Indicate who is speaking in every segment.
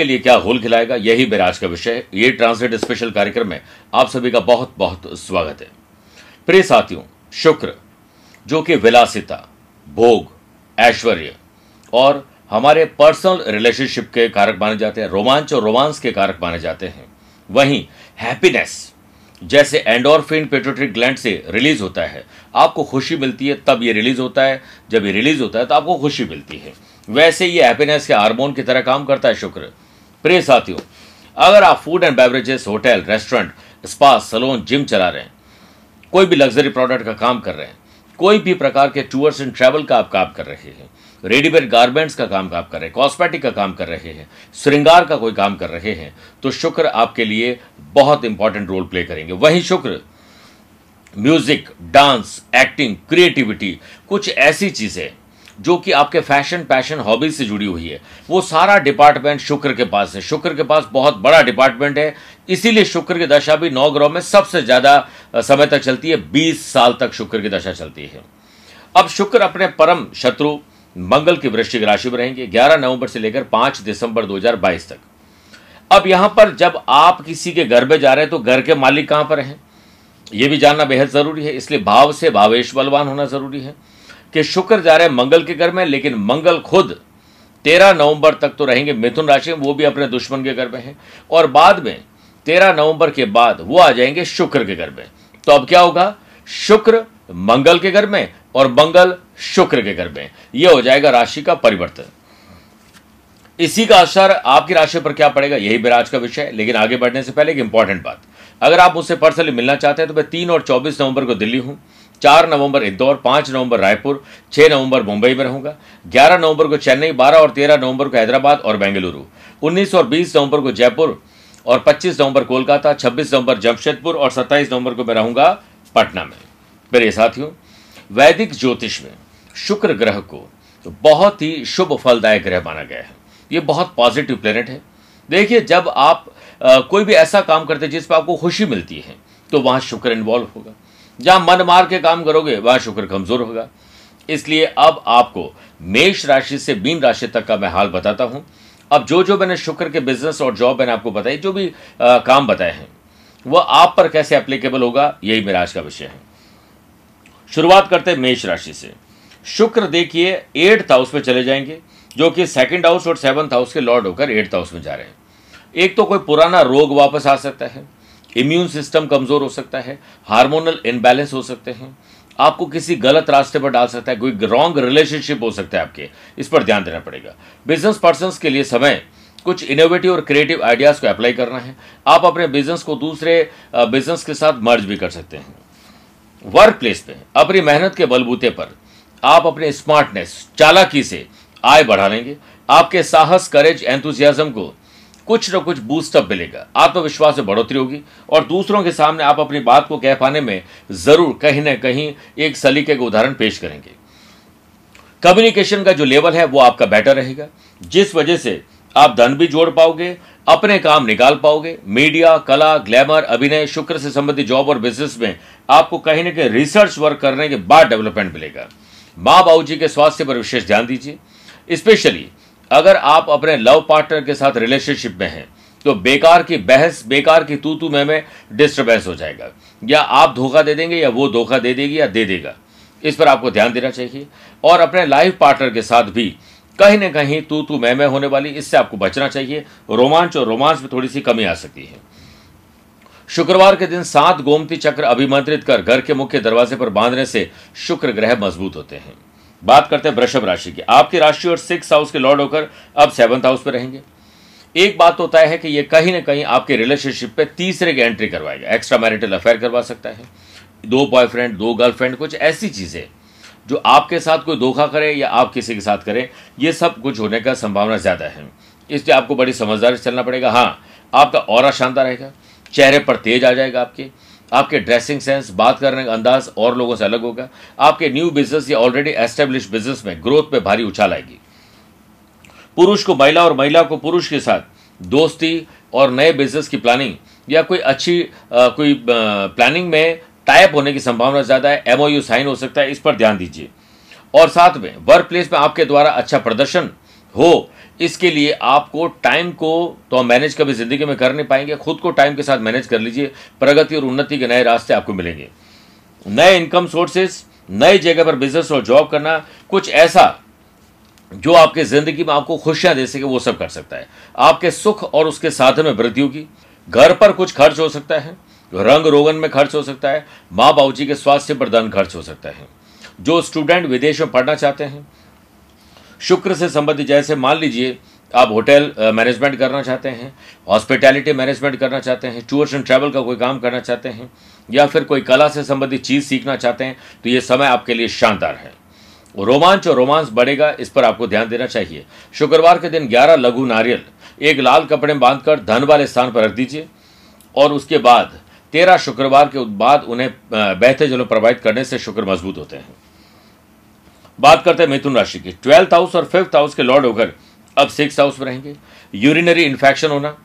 Speaker 1: आपके लिए क्या होल खिलाएगा, यही मेरा आज का विषय है। ये ट्रांसलेट स्पेशल कार्यक्रम में आप सभी का बहुत बहुत स्वागत है। प्रिय साथियों, शुक्र, जो कि विलासिता, भोग, ऐश्वर्य और हमारे पर्सनल रिलेशनशिप के कारक माने जाते हैं, रोमांच और रोमांस के कारक माने जाते हैं। वहीं हैप्पीनेस जैसे एंडोरफिन पेट्रोट्रिक ग्लैंड से रिलीज़ होता है, आपको खुशी मिलती है, तब ये रिलीज़ होता है। जब ये रिलीज़ होता है तो आपको खुशी मिलती है। वैसे ये हैप्पीनेस के हार्मोन की तरह काम करता है, शुक्र। प्रिय साथियों, अगर आप food and beverages hotel restaurant spa salon gym चला रहे हैं, कोई भी लग्जरी प्रोडक्ट का काम कर रहे हैं, कोई भी प्रकार के टूर्स एंड ट्रैवल का आप काम कर रहे हैं रेडीमेड गारमेंट्स का काम आप कर रहे हैं कॉस्मेटिक का काम कर रहे हैं, श्रृंगार का कोई काम कर रहे हैं तो शुक्र आपके लिए बहुत इंपॉर्टेंट रोल प्ले करेंगे। वहीं शुक्र म्यूज़िक डांस एक्टिंग क्रिएटिविटी कुछ ऐसी चीज़ें जो कि आपके फ़ैशन, पैशन हॉबीज से जुड़ी हुई है। वो सारा डिपार्टमेंट शुक्र के पास है। शुक्र के पास बहुत बड़ा डिपार्टमेंट है। इसीलिए शुक्र की दशा भी नौ ग्रहों में सबसे ज़्यादा समय तक चलती है। बीस साल तक शुक्र की दशा चलती है। अब शुक्र अपने परम शत्रु, मंगल की वृश्चिक राशि में रहेंगे। 11 नवंबर से लेकर 5 दिसंबर 2022 तक। अब यहाँ पर जब आप किसी के घर में जा रहे हैं तो घर के मालिक कहाँ पर हैं? यह भी जानना बेहद ज़रूरी है। इसलिए भाव से भावेश बलवान होना ज़रूरी है। कि शुक्र जा रहे हैं मंगल के घर में, लेकिन मंगल खुद तेरह नवंबर तक तो रहेंगे। मिथुन राशि में वो भी अपने दुश्मन के घर में है। और बाद में तेरह नवंबर के बाद वो आ जाएँगे शुक्र के घर में। तो अब क्या होगा? शुक्र मंगल के घर में और मंगल शुक्र के घर में। यह हो जाएगा राशि का परिवर्तन। इसी का असर आपकी राशि पर क्या पड़ेगा? यही मेरा का विषय है। लेकिन आगे बढ़ने से पहले एक इंपॉर्टेंट बात। अगर आप मुझसे पर्सनली मिलना चाहते हैं तो मैं तीन और चौबीस नवंबर को दिल्ली हूँ। चार नवंबर इंदौर पाँच नवंबर रायपुर छह नवंबर मुंबई में रहूँगा। ग्यारह नवंबर को चेन्नई बारह और तेरह नवंबर को हैदराबाद और बेंगलुरु। उन्नीस और बीस नवंबर को जयपुर और पच्चीस नवंबर कोलकाता छब्बीस नवंबर जमशेदपुर और सत्ताईस नवंबर को मैं रहूँगा पटना में। मेरे साथियों वैदिक ज्योतिष में शुक्र ग्रह को तो बहुत ही शुभ फलदायक ग्रह माना गया है। ये बहुत पॉजिटिव प्लेनेट है। देखिए जब आप आ, कोई भी ऐसा काम करते हैं जिस पर आपको खुशी मिलती है तो वहाँ शुक्र इन्वॉल्व होगा। जहाँ मन मार के काम करोगे वहाँ शुक्र कमज़ोर होगा। इसलिए अब आपको मेष राशि से मीन राशि तक का मैं हाल बताता हूँ। अब जो जो मैंने शुक्र के बिज़नेस और जॉब मैंने आपको बताई जो भी आ, काम बताए हैं वह आप पर कैसे एप्लीकेबल होगा यही मेरा आज का विषय है। शुरुआत करते हैं मेष राशि से। शुक्र देखिए एट्थ हाउस में चले जाएँगे जो कि सेकंड हाउस और सेवंथ हाउस के लॉर्ड होकर एट्थ हाउस में जा रहे हैं। एक तो कोई पुराना रोग वापस आ सकता है इम्यून सिस्टम कमज़ोर हो सकता है, हार्मोनल इनबैलेंस हो सकते हैं, आपको किसी गलत रास्ते पर डाल सकता है, कोई रॉन्ग रिलेशनशिप हो सकता है आपके, इस पर ध्यान देना पड़ेगा। बिज़नेस पर्सन के लिए समय, कुछ इनोवेटिव और क्रिएटिव आइडियाज़ को अप्लाई करना है, आप अपने बिज़नेस को दूसरे बिज़नेस के साथ मर्ज भी कर सकते हैं। वर्क प्लेस पे, अपनी मेहनत के बलबूते पर, आप अपने स्मार्टनेस चालाकी से आय बढ़ा लेंगे, आपके साहस करेज एंथुजियाज्म को कुछ न कुछ बूस्टअप मिलेगा। आत्मविश्वास में बढ़ोतरी होगी और दूसरों के सामने आप अपनी बात को कह पाने में ज़रूर कहीं ना कहीं एक सलीके का उदाहरण पेश करेंगे। कम्युनिकेशन का जो लेवल है, वो आपका बेटर रहेगा। जिस वजह से आप धन भी जोड़ पाओगे, अपने काम निकाल पाओगे मीडिया कला ग्लैमर अभिनय, शुक्र से संबंधित जॉब और बिज़नेस में आपको कहीं ना कहीं रिसर्च वर्क करने के बाद डेवलपमेंट मिलेगा। माँ बाबू जी के स्वास्थ्य पर विशेष ध्यान दीजिए। स्पेशली अगर आप अपने लव पार्टनर के साथ रिलेशनशिप में हैं तो बेकार की बहस, बेकार की तू तू में में डिस्टर्बेंस हो जाएगा। या आप धोखा दे देंगे, या वो धोखा दे देगी, या दे देगा। इस पर आपको ध्यान देना चाहिए। और अपने लाइफ पार्टनर के साथ भी कहीं ना कहीं तू तू मैं मैं होने वाली, इससे आपको बचना चाहिए। रोमांच और रोमांच में थोड़ी सी कमी आ सकती है। शुक्रवार के दिन सात गोमती चक्र अभिमंत्रित कर घर के मुख्य दरवाजे पर बांधने से शुक्र ग्रह मज़बूत होते हैं। बात करते हैं वृषभ राशि की। आपकी राशि और सिक्स हाउस के लॉर्ड होकर अब सेवंथ हाउस पर रहेंगे। एक बात तो तय है कि यह कहीं ना कहीं आपके रिलेशनशिप पे तीसरे की एंट्री करवाएगा। एक्स्ट्रा मैरिटल अफेयर करवा सकता है। दो बॉयफ्रेंड दो गर्लफ्रेंड कुछ ऐसी चीज़ें जो आपके साथ कोई धोखा करे या आप किसी के साथ करें, ये सब कुछ होने का संभावना ज़्यादा है। इसलिए आपको बड़ी समझदारी से चलना पड़ेगा। हाँ आपका और शानदार रहेगा। चेहरे पर तेज आ जाएगा आपके। आपके ड्रेसिंग सेंस बात करने का अंदाज और लोगों से अलग होगा। आपके न्यू बिज़नेस या ऑलरेडी एस्टेब्लिश बिज़नेस में ग्रोथ में भारी उछाल आएगी। पुरुष को महिला और महिला को पुरुष के साथ दोस्ती और नए बिज़नेस की प्लानिंग या कोई अच्छी आ, कोई आ, प्लानिंग में टाइप होने की संभावना ज़्यादा है एमओयू साइन हो सकता है इस पर ध्यान दीजिए। और साथ में वर्क प्लेस में आपके द्वारा अच्छा प्रदर्शन हो इसके लिए आपको टाइम को तो हम मैनेज कभी ज़िंदगी में कर नहीं पाएँगे, खुद को टाइम के साथ मैनेज कर लीजिए, प्रगति और उन्नति के नए रास्ते आपको मिलेंगे। नए इनकम सोर्सेस नई जगह पर बिज़नेस और जॉब करना, कुछ ऐसा जो आपके ज़िंदगी में आपको खुशियाँ दे सके, वो सब कर सकता है। आपके सुख और उसके साधन में वृद्धि होगी। घर पर कुछ खर्च हो सकता है, रंग रोगन में खर्च हो सकता है, माँ बाबू जी के स्वास्थ्य पर धन खर्च हो सकता है। जो स्टूडेंट विदेश में पढ़ना चाहते हैं शुक्र से संबंधित, जैसे मान लीजिए, आप होटल मैनेजमेंट करना चाहते हैं हॉस्पिटैलिटी मैनेजमेंट करना चाहते हैं टूर्स एंड ट्रैवल का कोई काम करना चाहते हैं, या फिर कोई कला से संबंधित चीज़ सीखना चाहते हैं तो ये समय आपके लिए शानदार है। रोमांच और रोमांस बढ़ेगा, इस पर आपको ध्यान देना चाहिए। शुक्रवार के दिन ग्यारह लघु नारियल, एक लाल कपड़े बांधकर धन वाले स्थान पर रख दीजिए, और उसके बाद, तेरह शुक्रवार के बाद उन्हें बहते जलों प्रभावित करने से शुक्र मज़बूत होते हैं। बात करते हैं मिथुन राशि की। ट्वेल्थ हाउस और फिफ्थ हाउस के लॉर्ड होकर अब सिक्स हाउस में रहेंगे। यूरिनरी इन्फेक्शन होना,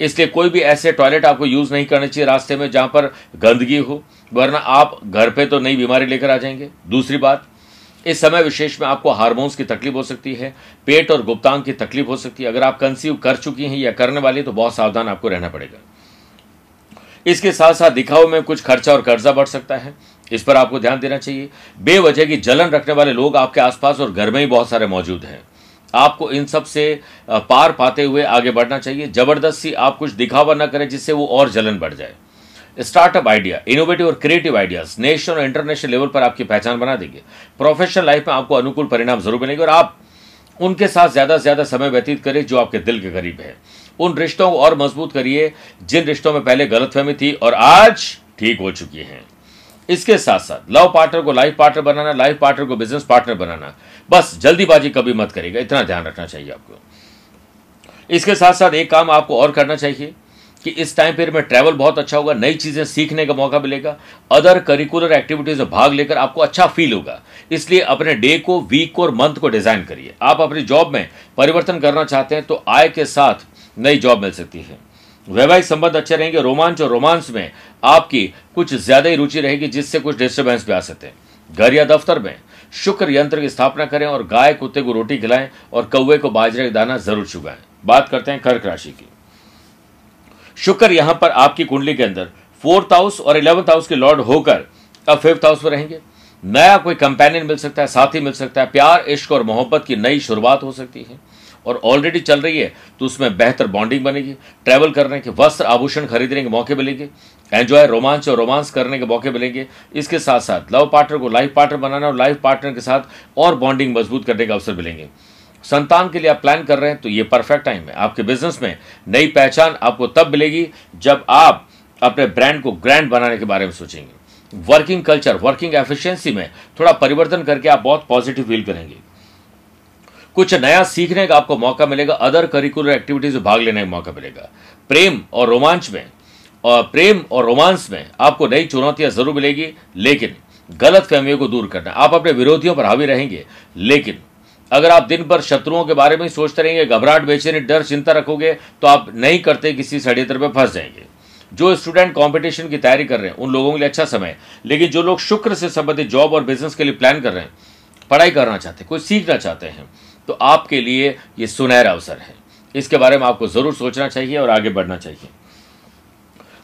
Speaker 1: इसलिए कोई भी ऐसे टॉयलेट आपको यूज़ नहीं करने चाहिए रास्ते में जहाँ पर गंदगी हो, वरना आप घर पे तो नई बीमारी लेकर आ जाएँगे। दूसरी बात, इस समय विशेष में आपको हार्मोन्स की तकलीफ़ हो सकती है, पेट और गुप्तांग की तकलीफ़ हो सकती है। अगर आप कंसीव कर चुकी हैं या करने वाली तो बहुत सावधान आपको रहना पड़ेगा। इसके साथ साथ दिखाव में कुछ खर्चा और कर्जा बढ़ सकता है। इस पर आपको ध्यान देना चाहिए। बेवजह की जलन रखने वाले लोग आपके आसपास और घर में ही बहुत सारे मौजूद हैं। आपको इन सबसे पार पाते हुए आगे बढ़ना चाहिए। ज़बरदस्ती आप कुछ दिखावा न करें जिससे वो और जलन बढ़ जाए। स्टार्टअप आइडिया, इनोवेटिव और क्रिएटिव आइडियाज़, नेशनल और इंटरनेशनल लेवल पर आपकी पहचान बना देंगे। प्रोफेशनल लाइफ में आपको अनुकूल परिणाम ज़रूर मिलेंगे और आप उनके साथ ज़्यादा से ज़्यादा समय व्यतीत करें जो आपके दिल के करीब है। उन रिश्तों को और मज़बूत करिए जिन रिश्तों में पहले गलतफहमी थी और आज ठीक हो चुकी हैं। इसके साथ साथ, लव पार्टनर को लाइफ पार्टनर बनाना, लाइफ पार्टनर को बिज़नेस पार्टनर बनाना, बस जल्दीबाजी कभी मत करेगा इतना ध्यान रखना चाहिए आपको। इसके साथ साथ एक काम आपको और करना चाहिए कि इस टाइम पीरियड में ट्रैवल बहुत अच्छा होगा, नई चीज़ें सीखने का मौका मिलेगा अदर करिकुलर एक्टिविटीज़ में भाग लेकर आपको अच्छा फील होगा। इसलिए अपने डे को वीक को और मंथ को डिज़ाइन करिए। आप अपनी जॉब में परिवर्तन करना चाहते हैं तो आय के साथ नई जॉब मिल सकती है। वैवाहिक संबंध अच्छे रहेंगे, रोमांच और रोमांस में आपकी कुछ ज़्यादा ही रुचि रहेगी, जिससे कुछ डिस्टर्बेंस भी आ सकते हैं। घर या दफ्तर में शुक्र यंत्र की स्थापना करें और गाय कुत्ते को रोटी खिलाएँ और कौवे को बाजरे का दाना ज़रूर चुगाएँ। बात करते हैं कर्क राशि की। शुक्र यहाँ पर आपकी कुंडली के अंदर फोर्थ हाउस और इलेवंथ हाउस के लॉर्ड होकर अब फिफ्थ हाउस में रहेंगे। नया कोई कंपेनियन मिल सकता है, साथी मिल सकता है, प्यार, इश्क और मोहब्बत की नई शुरुआत हो सकती है। और ऑलरेडी चल रही है तो उसमें बेहतर बॉन्डिंग बनेगी ट्रैवल करने के, वस्त्र आभूषण खरीदने के मौके मिलेंगे एंजॉय रोमांच और रोमांस करने के मौके मिलेंगे। इसके साथ साथ लव पार्टनर को लाइफ पार्टनर बनाना और लाइफ पार्टनर के साथ और बॉन्डिंग मज़बूत करने के अवसर मिलेंगे। संतान के लिए आप प्लान कर रहे हैं तो ये परफेक्ट टाइम है। आपके बिज़नेस में नई पहचान आपको तब मिलेगी, जब आप अपने ब्रांड को ग्रैंड बनाने के बारे में सोचेंगे। वर्किंग कल्चर वर्किंग एफिशिएंसी में थोड़ा परिवर्तन करके आप बहुत पॉजिटिव फील करेंगे। कुछ नया सीखने का आपको मौका मिलेगा अदर करिकुलर एक्टिविटीज़ में भाग लेने का मौका मिलेगा। प्रेम और रोमांच में, और प्रेम और रोमांस में आपको नई चुनौतियाँ ज़रूर मिलेगी, लेकिन गलत फहमियों को दूर करना। आप अपने विरोधियों पर हावी रहेंगे, लेकिन अगर आप दिन भर शत्रुओं के बारे में सोचते रहेंगे, घबराहट, बेचैनी, डर, चिंता रखोगे तो आप नहीं करते किसी षड्यंत्र पर फंस जाएँगे। जो स्टूडेंट कंपटीशन की तैयारी कर रहे हैं, उन लोगों के लिए अच्छा समय लेकिन जो लोग शुक्र से संबंधित जॉब और बिज़नेस के लिए प्लान कर रहे हैं, पढ़ाई करना चाहते हैं कुछ सीखना चाहते हैं तो आपके लिए ये सुनहरा अवसर है। इसके बारे में आपको ज़रूर सोचना चाहिए और आगे बढ़ना चाहिए।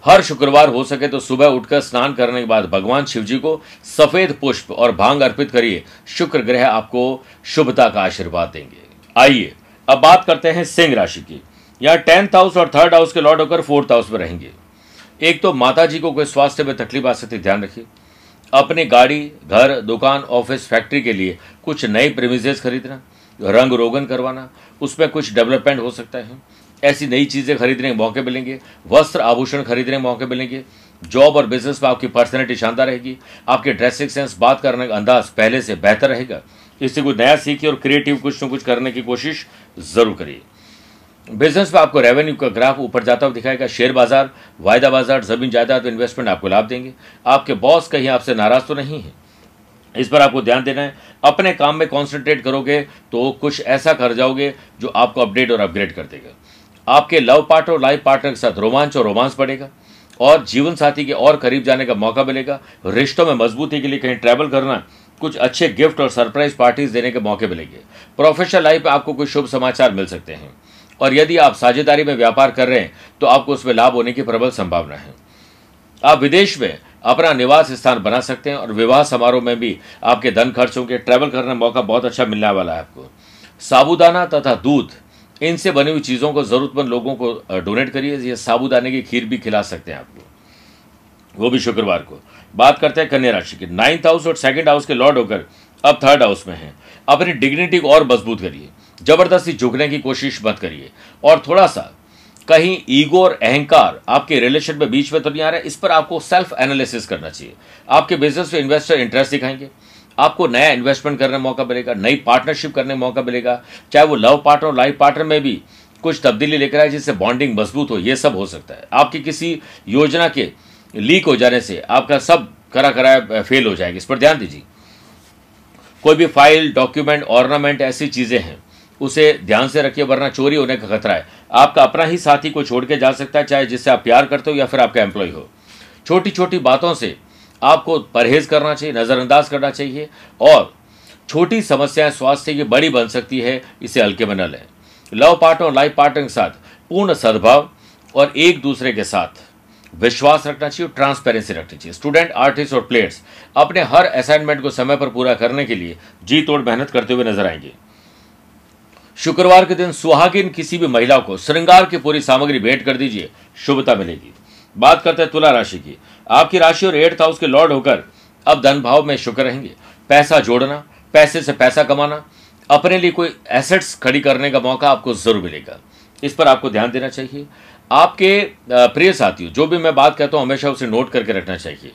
Speaker 1: हर शुक्रवार हो सके तो सुबह उठकर स्नान करने के बाद भगवान शिव जी को सफ़ेद पुष्प और भाँग अर्पित करिए। शुक्र ग्रह आपको शुभता का आशीर्वाद देंगे। आइए, अब बात करते हैं सिंह राशि की। यहाँ टेंथ हाउस और थर्ड हाउस के लॉर्ड होकर फोर्थ हाउस में रहेंगे। एक तो माता जी को कोई स्वास्थ्य में तकलीफ़ आ सकती, ध्यान रखिए। अपनी गाड़ी, घर, दुकान, ऑफ़िस, फैक्ट्री के लिए कुछ नए प्रेमिजेस खरीदना। रंग रोगन करवाना उसमें कुछ डेवलपमेंट हो सकता है। ऐसी नई चीज़ें खरीदने के मौके मिलेंगे, वस्त्र आभूषण खरीदने के मौके मिलेंगे, जॉब और बिज़नेस में आपकी पर्सनैलिटी शानदार रहेगी, आपके ड्रेसिंग सेंस, बात करने का अंदाज पहले से बेहतर रहेगा। इससे कुछ नया सीखिए और क्रिएटिव कुछ न कुछ करने की कोशिश ज़रूर करिए। बिज़नेस में आपको रेवेन्यू का ग्राफ ऊपर जाता हुआ दिखाएगा। शेयर बाज़ार, वायदा बाज़ार, ज़मीन जायदाद इन्वेस्टमेंट आपको लाभ देंगे। आपके बॉस कहीं आपसे नाराज़ तो नहीं है। इस पर आपको ध्यान देना है। अपने काम में कॉन्सेंट्रेट करोगे तो कुछ ऐसा कर जाओगे जो आपको अपडेट और अपग्रेड कर देगा। आपके लव पार्टनर और लाइफ पार्टनर के साथ रोमांच और रोमांस बढ़ेगा और जीवन साथी के और करीब जाने का मौका मिलेगा। रिश्तों में मजबूती के लिए कहीं ट्रैवल करना कुछ अच्छे गिफ्ट और सरप्राइज़ पार्टीज़ देने के मौके मिलेंगे। प्रोफेशनल लाइफ में आपको कुछ शुभ समाचार मिल सकते हैं। और यदि आप साझेदारी में व्यापार कर रहे हैं तो आपको उसमें लाभ होने की प्रबल संभावना है। आप विदेश में अपना निवास स्थान बना सकते हैं और विवाह समारोह में भी आपके धन खर्चों के ट्रैवल करने का मौका बहुत अच्छा मिलने वाला है आपको। साबुदाना तथा दूध, इनसे बनी हुई चीज़ों को ज़रूरतमंद लोगों को डोनेट करिए। ये साबुदाने की खीर भी खिला सकते हैं आपको। वो भी शुक्रवार को। बात करते हैं कन्या राशि की। नाइन्थ हाउस और सेकंड हाउस के लॉर्ड होकर अब थर्ड हाउस में हैं। अपनी डिग्निटी को और मज़बूत करिए। ज़बरदस्ती झुकने की कोशिश मत करिए। और थोड़ा सा कहीं ईगो और अहंकार आपके रिलेशन में बीच में तो नहीं आ रहा है इस पर आपको सेल्फ एनालिसिस करना चाहिए। आपके बिज़नेस में इन्वेस्टर इंटरेस्ट दिखाएँगे। आपको नया इन्वेस्टमेंट करने मौका मिलेगा, नई पार्टनरशिप करने मौका मिलेगा। चाहे वो लव पार्टनर लाइफ पार्टनर में भी कुछ तब्दीली लेकर आए जिससे बॉन्डिंग मज़बूत हो, ये सब हो सकता है। आपकी किसी योजना के लीक हो जाने से आपका सब करा कराया फेल हो जाएगा। इस पर ध्यान दीजिए। कोई भी फ़ाइल डॉक्यूमेंट ऑर्नामेंट ऐसी चीज़ें हैं उसे ध्यान से रखिए, वरना चोरी होने का खतरा है। आपका अपना ही साथी को छोड़ के जा सकता है, चाहे जिससे आप प्यार करते हो या फिर आपका एम्प्लॉय हो। छोटी छोटी बातों से आपको परहेज करना चाहिए, नज़रअंदाज करना चाहिए, और छोटी समस्याएँ स्वास्थ्य की बड़ी बन सकती है, इसे हल्के में न लें। लव पार्टनर और लाइफ पार्टनर के साथ पूर्ण सद्भाव और एक दूसरे के साथ विश्वास रखना चाहिए और ट्रांसपेरेंसी रखनी चाहिए। स्टूडेंट आर्टिस्ट और प्लेयर्स अपने हर असाइनमेंट को समय पर पूरा करने के लिए जी तोड़ मेहनत करते हुए नज़र आएँगे। शुक्रवार के दिन सुहागिन किसी भी महिला को श्रृंगार की पूरी सामग्री भेंट कर दीजिए। शुभता मिलेगी। बात करते हैं तुला राशि की। आपकी राशि और एट्थ हाउस के लॉर्ड होकर अब धन भाव में शुक्र रहेंगे। पैसा जोड़ना, पैसे से पैसा कमाना, अपने लिए कोई एसेट्स खड़ी करने का मौका आपको ज़रूर मिलेगा। इस पर आपको ध्यान देना चाहिए। आपके प्रिय साथियों, जो भी मैं बात कहता हूँ, हमेशा उसे नोट करके रखना चाहिए।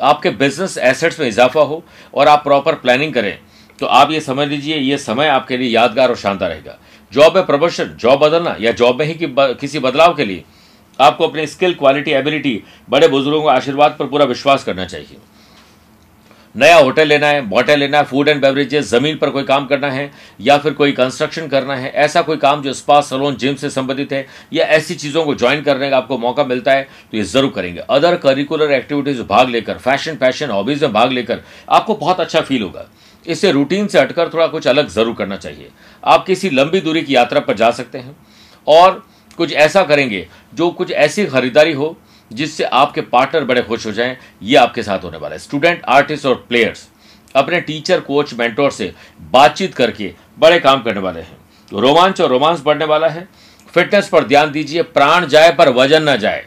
Speaker 1: आपके बिज़नेस एसेट्स में इजाफा हो और आप प्रॉपर प्लानिंग करें। तो आप ये समझ लीजिए, ये समय आपके लिए यादगार और शानदार रहेगा। जॉब में प्रमोशन, जॉब बदलना या जॉब में ही कि किसी बदलाव के लिए आपको अपने स्किल, क्वालिटी, एबिलिटी, बड़े बुज़ुर्गों के आशीर्वाद पर पूरा विश्वास करना चाहिए। नया होटल लेना है, मोटल लेना है फ़ूड एंड बेवरेजेस ज़मीन पर कोई काम करना है या फिर कोई कंस्ट्रक्शन करना है, ऐसा कोई काम जो स्पा सलोन जिम से संबंधित है या ऐसी चीज़ों को ज्वाइन करने का आपको मौका मिलता है तो ये ज़रूर करेंगे। अदर करिकुलर एक्टिविटीज़ भाग लेकर फ़ैशन फ़ैशन हॉबीज में भाग लेकर आपको बहुत अच्छा फील होगा। इससे रूटीन से हटकर थोड़ा कुछ अलग ज़रूर करना चाहिए। आप किसी लंबी दूरी की यात्रा पर जा सकते हैं और कुछ ऐसा करेंगे जो कुछ ऐसी खरीदारी हो जिससे आपके पार्टनर बड़े खुश हो जाएँ। ये आपके साथ होने वाला है। स्टूडेंट आर्टिस्ट और प्लेयर्स अपने टीचर कोच मेंटोर से बातचीत करके बड़े काम करने वाले हैं। रोमांच और रोमांस बढ़ने वाला है। फिटनेस पर ध्यान दीजिए। प्राण जाए पर वज़न ना जाए।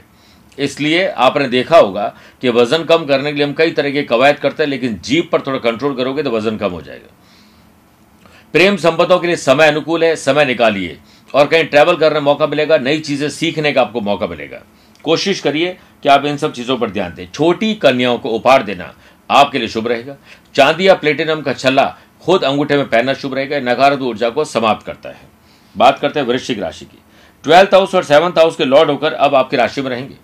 Speaker 1: इसलिए आपने देखा होगा कि वज़न कम करने के लिए हम कई तरह के कवायद करते हैं, लेकिन जीप पर थोड़ा कंट्रोल करोगे तो वज़न कम हो जाएगा। प्रेम संबंधों के लिए समय अनुकूल है, समय निकालिए। और कहीं ट्रैवल करने मौका मिलेगा, नई चीज़ें सीखने का आपको मौका मिलेगा। कोशिश करिए कि आप इन सब चीज़ों पर ध्यान दें। छोटी कन्याओं को उपहार देना आपके लिए शुभ रहेगा। चांदी या प्लेटिनम का छल्ला खुद अंगूठे में पहनना शुभ रहेगा नकारात्मक ऊर्जा को समाप्त करता है। बात करते हैं वृश्चिक राशि की। ट्वेल्थ हाउस और सेवंथ हाउस के लॉर्ड होकर अब आपकी राशि में रहेंगे।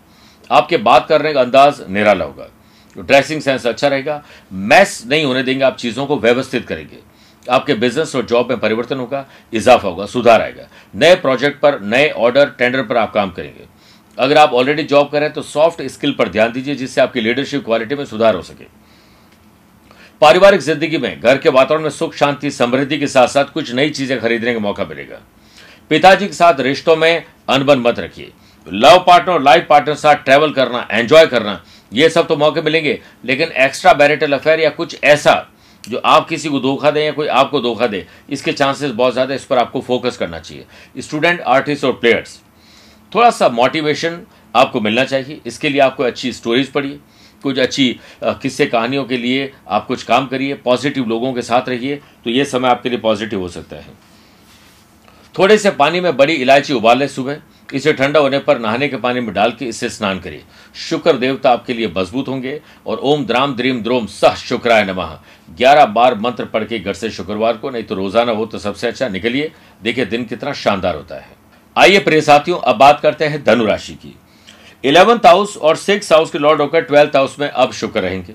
Speaker 1: आपके बात करने का अंदाज निराला होगा ड्रेसिंग सेंस अच्छा रहेगा। मैस नहीं होने देंगे, आप चीज़ों को व्यवस्थित करेंगे। आपके बिज़नेस और जॉब में परिवर्तन होगा, इजाफा होगा, सुधार आएगा। नए प्रोजेक्ट पर, नए ऑर्डर, टेंडर पर आप काम करेंगे। अगर आप ऑलरेडी जॉब कर रहे हैं तो सॉफ्ट स्किल पर ध्यान दीजिए, जिससे आपकी लीडरशिप क्वालिटी में सुधार हो सके। पारिवारिक ज़िंदगी में, घर के वातावरण में सुख, शांति, समृद्धि के साथ साथ कुछ नई चीज़ें खरीदने का मौका मिलेगा। पिताजी के साथ रिश्तों में अनबन मत रखिए। लव पार्टनर लाइफ पार्टनर साथ ट्रैवल करना एंजॉय करना, ये सब तो मौके मिलेंगे। लेकिन एक्स्ट्रा बैरिटल अफेयर या कुछ ऐसा जो आप किसी को धोखा दें या कोई आपको धोखा दे, इसके चांसेस बहुत ज़्यादा, इस पर आपको फोकस करना चाहिए। स्टूडेंट आर्टिस्ट और प्लेयर्स थोड़ा सा मोटिवेशन आपको मिलना चाहिए। इसके लिए आपको अच्छी स्टोरीज पढ़िए, कुछ अच्छी किस्से कहानियों के लिए आप कुछ काम करिए पॉजिटिव लोगों के साथ रहिए तो ये समय आपके लिए पॉजिटिव हो सकता है। थोड़े से पानी में बड़ी इलायची उबाल लें सुबह इसे ठंडा होने पर नहाने के पानी में डाल के इससे स्नान करिए। शुक्र देवता आपके लिए मज़बूत होंगे और ओम द्राम द्रीम द्रोम सह शुक्राय नमः। ग्यारह बार मंत्र पढ़ के घर से शुक्रवार को, नहीं तो रोज़ाना हो तो सबसे अच्छा निकलिए। देखिए, दिन कितना शानदार होता है। आइए प्रिय साथियों, अब बात करते हैं धनु राशि की। इलेवंथ हाउस और सिक्स हाउस के लॉर्ड होकर ट्वेल्थ हाउस में अब शुक्र रहेंगे।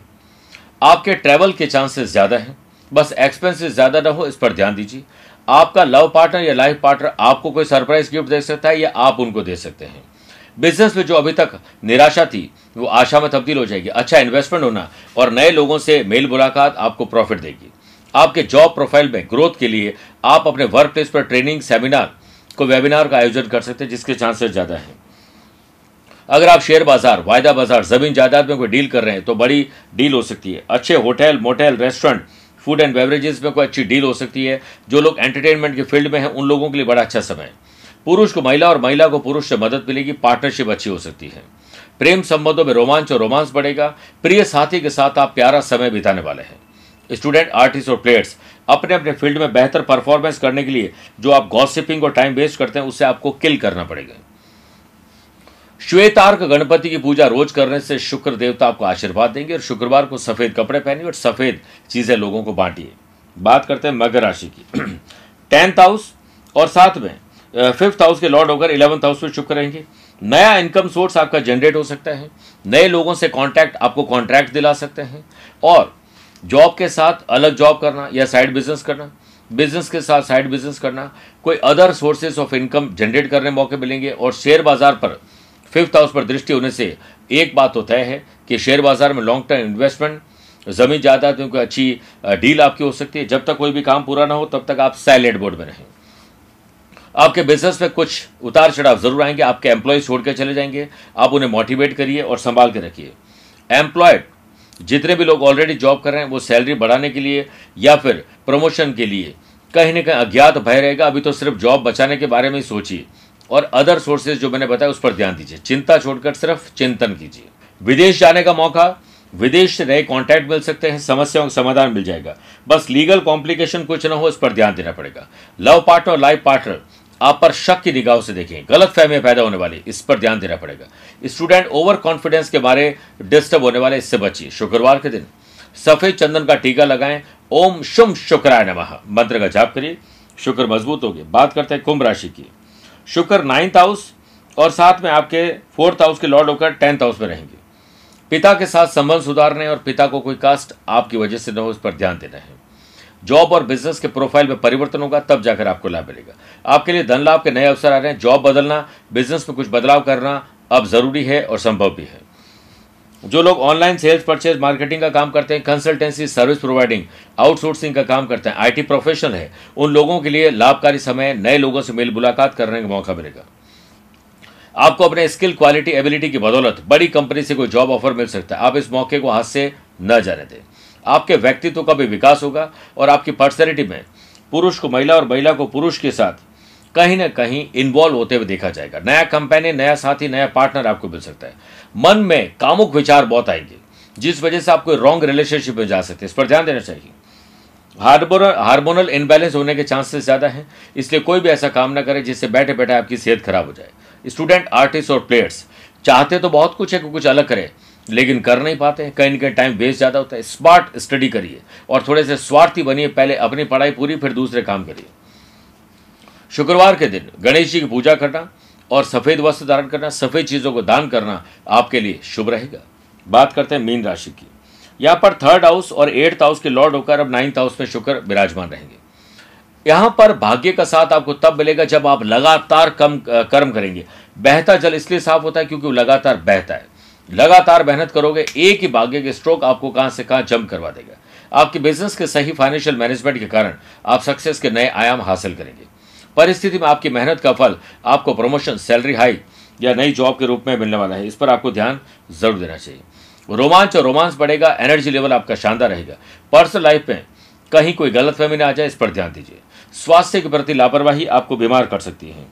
Speaker 1: आपके ट्रैवल के चांसेस ज़्यादा हैं। बस एक्सपेंसेस ज़्यादा ना हो, इस पर ध्यान दीजिए। आपका लव पार्टनर या लाइफ पार्टनर आपको कोई सरप्राइज़ गिफ्ट दे सकता है या आप उनको दे सकते हैं। बिज़नेस में जो अभी तक निराशा थी, वो आशा में तब्दील हो जाएगी। अच्छा इन्वेस्टमेंट होना और नए लोगों से मेल मुलाकात आपको प्रॉफिट देगी। आपके जॉब प्रोफ़ाइल में ग्रोथ के लिए आप अपने वर्क प्लेस पर ट्रेनिंग सेमिनार को वेबिनार का आयोजन कर सकते हैं, जिसके चांसेस ज़्यादा हैं। अगर आप शेयर बाज़ार, वायदा बाज़ार, ज़मीन, जायदाद में कोई डील कर रहे हैं तो बड़ी डील हो सकती है। अच्छे hotel motel restaurant food and beverages में कोई अच्छी डील हो सकती है। जो लोग एंटरटेनमेंट के फ़ील्ड में हैं, उन लोगों के लिए बड़ा अच्छा समय पुरुष को महिला और महिला को पुरुष से मदद मिलेगी, पार्टनरशिप अच्छी हो सकती है। प्रेम संबंधों में रोमांच और रोमांस बढ़ेगा। प्रिय साथी के साथ आप प्यारा समय बिताने वाले हैं। स्टूडेंट, आर्टिस्ट और प्लेयर्स अपने अपने फ़ील्ड में बेहतर परफॉर्मेंस करने के लिए जो आप गॉसिपिंग और टाइम वेस्ट करते हैं, उससे आपको किल करना पड़ेगा। श्वेतार्क गणपति की पूजा रोज करने से शुक्र देवता आपको आशीर्वाद देंगे और शुक्रवार को सफ़ेद कपड़े पहनिए और सफ़ेद चीज़ें लोगों को बांटिए। बात करते हैं मकर राशि की। टेंथ हाउस और साथ में फिफ्थ हाउस के लॉर्ड होकर इलेवंथ हाउस में शुक्र रहेंगे। नया इनकम सोर्स आपका जनरेट हो सकता है। नए लोगों से कॉन्टैक्ट, आपको कॉन्ट्रैक्ट दिला सकते हैं। और जॉब के साथ अलग जॉब करना या साइड बिज़नेस करना। बिज़नेस के साथ साइड बिज़नेस करना। कोई other sources of income generate करने मौके मिलेंगे और शेयर बाज़ार पर फिफ्थ हाउस पर दृष्टि होने से एक बात तो तय है कि शेयर बाज़ार में लॉन्ग टर्म इन्वेस्टमेंट ज़मीन जायदाद में अच्छी डील आपकी हो सकती है। जब तक कोई भी काम पूरा ना हो, तब तक आप साइलेंट बोर्ड में रहें। आपके बिज़नेस में कुछ उतार चढ़ाव ज़रूर आएँगे। आपके एम्प्लॉय छोड़ के चले जाएँगे। आप उन्हें मोटिवेट करिए और संभाल के रखिए। एम्प्लॉयड जितने भी लोग ऑलरेडी जॉब कर रहे हैं, वो सैलरी बढ़ाने के लिए या फिर प्रमोशन के लिए कहीं ना कहीं अज्ञात भय रहेगा। अभी तो सिर्फ़ जॉब बचाने के बारे में ही सोचिए। और अदर सोर्सेज जो मैंने बताया उस पर ध्यान दीजिए। चिंता छोड़कर सिर्फ़ चिंतन कीजिए। विदेश जाने का मौका, विदेश से नए कॉन्टैक्ट मिल सकते हैं, समस्याओं का समाधान मिल जाएगा। बस लीगल कॉम्प्लिकेशन कुछ ना हो इस पर ध्यान देना पड़ेगा। लव पार्टनर और लाइफ पार्टनर आप पर शक की निगाहों से देखें गलत फहमियाँ पैदा होने वाली, इस पर ध्यान देना पड़ेगा। स्टूडेंट ओवर कॉन्फिडेंस के बारे डिस्टर्ब होने वाले, इससे बचिए। शुक्रवार के दिन, सफ़ेद चंदन का टीका लगाएँ। ओम शुम शुक्राय नमः। मंत्र का जाप करिए। शुक्र मज़बूत होगी। बात करते हैं कुंभ राशि की। शुक्र नाइन्थ हाउस और साथ में आपके फोर्थ हाउस के लॉर्ड होकर टेंथ हाउस में रहेंगे। पिता के साथ संबंध सुधारने और पिता को कोई कास्ट आपकी वजह से न हो उस पर ध्यान देना है। जॉब और बिज़नेस के प्रोफ़ाइल में परिवर्तन होगा, तब जाकर आपको लाभ मिलेगा। आपके लिए धन लाभ के नए अवसर आ रहे हैं। जॉब बदलना, बिज़नेस में कुछ बदलाव करना अब ज़रूरी है और संभव भी है। जो लोग ऑनलाइन सेल्स परचेज मार्केटिंग का काम करते हैं कंसल्टेंसी सर्विस प्रोवाइडिंग आउटसोर्सिंग का काम करते हैं आईटी प्रोफेशनल है, उन लोगों के लिए लाभकारी समय, नए लोगों से मेल मुलाकात करने का मौका मिलेगा। आपको अपने स्किल क्वालिटी एबिलिटी की बदौलत बड़ी कंपनी से कोई जॉब ऑफ़र मिल सकता है। आप इस मौके को हाथ से न जाने दें। आपके व्यक्तित्व का भी विकास होगा और आपकी पर्सनैलिटी में पुरुष को महिला और महिला को पुरुष के साथ कहीं ना कहीं इन्वॉल्व होते हुए देखा जाएगा। नया कंपेनी नया साथी, नया पार्टनर आपको मिल सकता है। मन में कामुक विचार बहुत आएँगे, जिस वजह से आपको रॉन्ग रिलेशनशिप में जा सकते हैं। इस पर ध्यान देना चाहिए। हार्मोनल हार्मोनल इनबैलेंस होने के चांसेस ज़्यादा हैं, इसलिए कोई भी ऐसा काम ना करे जिससे बैठे बैठे आपकी सेहत खराब हो जाए। स्टूडेंट आर्टिस्ट और प्लेयर्स चाहते तो बहुत कुछ है कि कुछ अलग करें, लेकिन कर नहीं पाते हैं। कहीं ना कहीं टाइम वेस्ट ज़्यादा होता है। स्मार्ट स्टडी करिए और थोड़े से स्वार्थी बनिए। पहले अपनी पढ़ाई पूरी, फिर दूसरे काम करिए। शुक्रवार के दिन गणेश जी की पूजा करना और सफ़ेद वस्त्र धारण करना, सफ़ेद चीज़ों को दान करना आपके लिए शुभ रहेगा। बात करते हैं मीन राशि की। यहाँ पर थर्ड हाउस और एट्थ हाउस के लॉर्ड होकर अब नाइन्थ हाउस में शुक्र विराजमान रहेंगे। यहाँ पर भाग्य का साथ आपको तब मिलेगा जब आप लगातार कम कर्म करेंगे। बहता जल इसलिए साफ़ होता है क्योंकि लगातार बहता है। लगातार मेहनत करोगे, एक ही भाग्य के स्ट्रोक आपको कहाँ से कहाँ जंप करवा देगा। आपके बिज़नेस के सही फाइनेंशियल मैनेजमेंट के कारण आप सक्सेस के नए आयाम हासिल करेंगे। परिस्थिति में आपकी मेहनत का फल, आपको प्रमोशन सैलरी हाई या नई जॉब के रूप में मिलने वाला है। इस पर आपको ध्यान ज़रूर देना चाहिए। रोमांच और रोमांस बढ़ेगा एनर्जी लेवल आपका शानदार रहेगा। पर्सनल लाइफ में कहीं कोई गलत फहमी ना आ जाए, इस पर ध्यान दीजिए। स्वास्थ्य के प्रति लापरवाही आपको बीमार कर सकती है।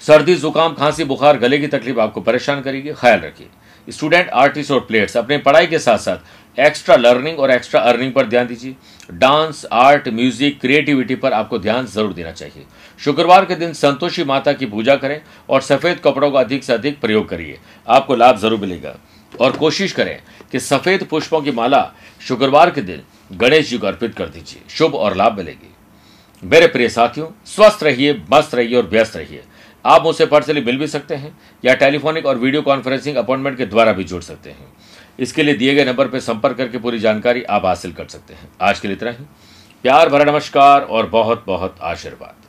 Speaker 1: सर्दी, जुकाम, खांसी, बुखार, गले की तकलीफ़ आपको परेशान करेगी। ख्याल रखिए। स्टूडेंट आर्टिस्ट और प्लेयर्स अपने पढ़ाई के साथ साथ एक्स्ट्रा लर्निंग और एक्स्ट्रा अर्निंग पर ध्यान दीजिए। डांस आर्ट म्यूज़िक क्रिएटिविटी पर आपको ध्यान ज़रूर देना चाहिए। शुक्रवार के दिन संतोषी माता की पूजा करें और सफ़ेद कपड़ों का अधिक से अधिक प्रयोग करिए। आपको लाभ ज़रूर मिलेगा। और कोशिश करें कि सफ़ेद पुष्पों की माला शुक्रवार के दिन गणेश जी को अर्पित कर दीजिए। शुभ और लाभ मिलेगी। मेरे प्रिय साथियों, स्वस्थ रहिए, मस्त रहिए और व्यस्त रहिए। आप मुझसे पर्सनली मिल भी सकते हैं या टेलीफोनिक और वीडियो कॉन्फ्रेंसिंग अपॉइंटमेंट के द्वारा भी जुड़ सकते हैं। इसके लिए दिए गए नंबर पर संपर्क करके पूरी जानकारी आप हासिल कर सकते हैं। आज के लिए इतना ही। प्यार, भरा नमस्कार और बहुत बहुत आशीर्वाद।